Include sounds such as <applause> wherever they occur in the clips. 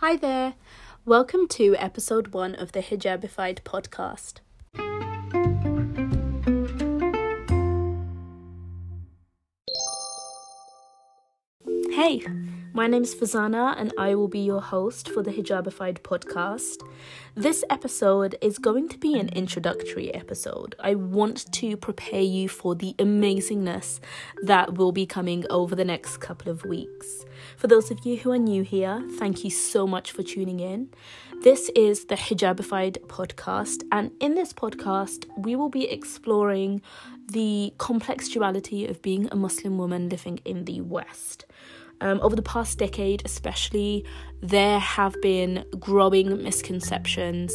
Hi there. Welcome to episode one of the Hijabified podcast. Hey, my name is Fazana and I will be your host for the Hijabified podcast. This episode is going to be an introductory episode. I want to prepare you for the amazingness that will be coming over the next couple of weeks. For those of you who are new here, thank you so much for tuning in. This is the Hijabified podcast, and in this podcast, we will be exploring the complex duality of being a Muslim woman living in the West. Um, over the past decade, especially, there have been growing misconceptions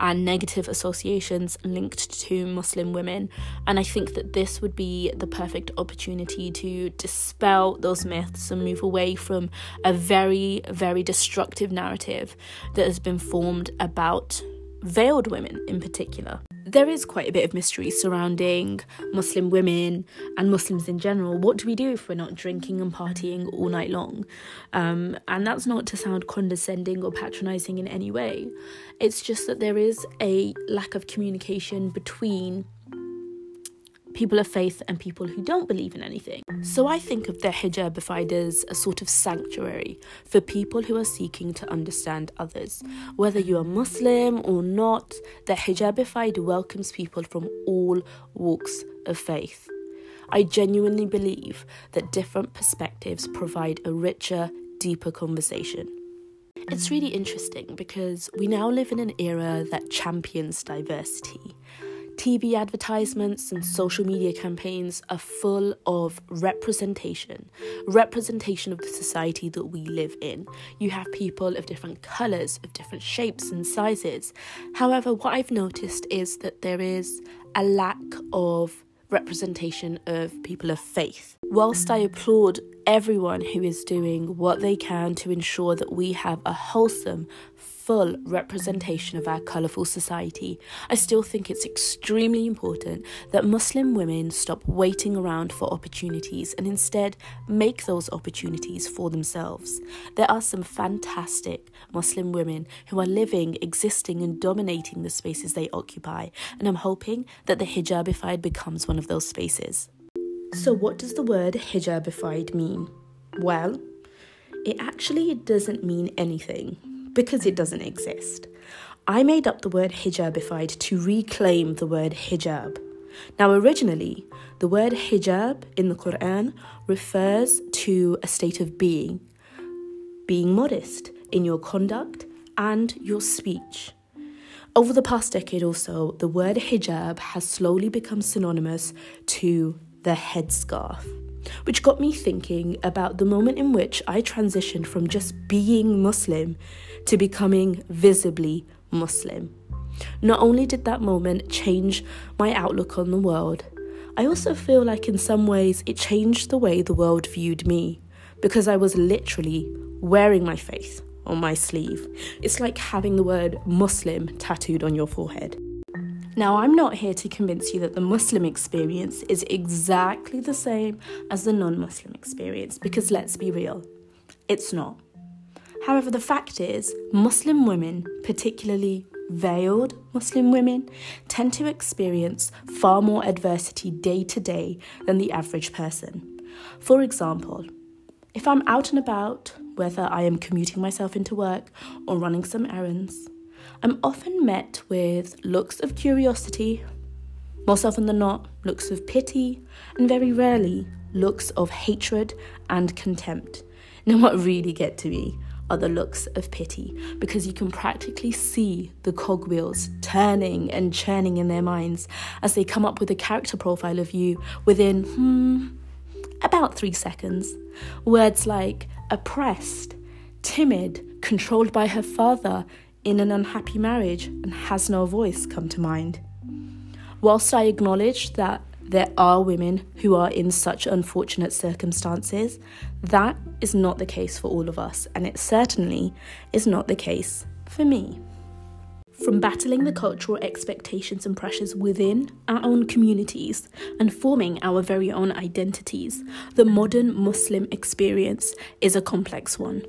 and negative associations linked to Muslim women. And I think that this would be the perfect opportunity to dispel those myths and move away from a very, very destructive narrative that has been formed about veiled women in particular there is quite a bit of mystery surrounding Muslim women and Muslims in general. What do we do if we're not drinking and partying all night long? Um, and that's not to sound condescending or patronizing in any way. It's just that there is a lack of communication between people of faith and people who don't believe in anything. So I think of the hijabified as a sort of sanctuary for people who are seeking to understand others. Whether you are Muslim or not, the hijabified welcomes people from all walks of faith. I genuinely believe that different perspectives provide a richer, deeper conversation. It's really interesting because we now live in an era that champions diversity. TV advertisements and social media campaigns are full of representation, representation of the society that we live in. You have people of different colours, of different shapes and sizes. However, what I've noticed is that there is a lack of representation of people of faith. Whilst I applaud everyone who is doing what they can to ensure that we have a wholesome, full representation of our colourful society, I still think it's extremely important that Muslim women stop waiting around for opportunities and instead make those opportunities for themselves. There are some fantastic Muslim women who are living, existing, and dominating the spaces they occupy, and I'm hoping that the hijabified becomes one of those spaces. So, what does the word hijabified mean? Well, it actually doesn't mean anything because it doesn't exist. I made up the word hijabified to reclaim the word hijab. Now, originally, the word hijab in the Quran refers to a state of being, being modest in your conduct and your speech. Over the past decade or so, the word hijab has slowly become synonymous to the headscarf which got me thinking about the moment in which I transitioned from just being Muslim to becoming visibly Muslim. Not only did that moment change my outlook on the world, I also feel like in some ways it changed the way the world viewed me because I was literally wearing my faith on my sleeve. It's like having the word Muslim tattooed on your forehead. Now, I'm not here to convince you that the Muslim experience is exactly the same as the non Muslim experience, because let's be real, it's not. However, the fact is, Muslim women, particularly veiled Muslim women, tend to experience far more adversity day to day than the average person. For example, if I'm out and about, whether I am commuting myself into work or running some errands, I'm often met with looks of curiosity, most often than not, looks of pity, and very rarely, looks of hatred and contempt. <laughs> Now, what really get to me are the looks of pity because you can practically see the cogwheels turning and churning in their minds as they come up with a character profile of you within, hmm, about three seconds. Words like oppressed, timid, controlled by her father, in an unhappy marriage and has no voice come to mind. Whilst I acknowledge that there are women who are in such unfortunate circumstances, that is not the case for all of us, and it certainly is not the case for me. From battling the cultural expectations and pressures within our own communities and forming our very own identities, the modern Muslim experience is a complex one.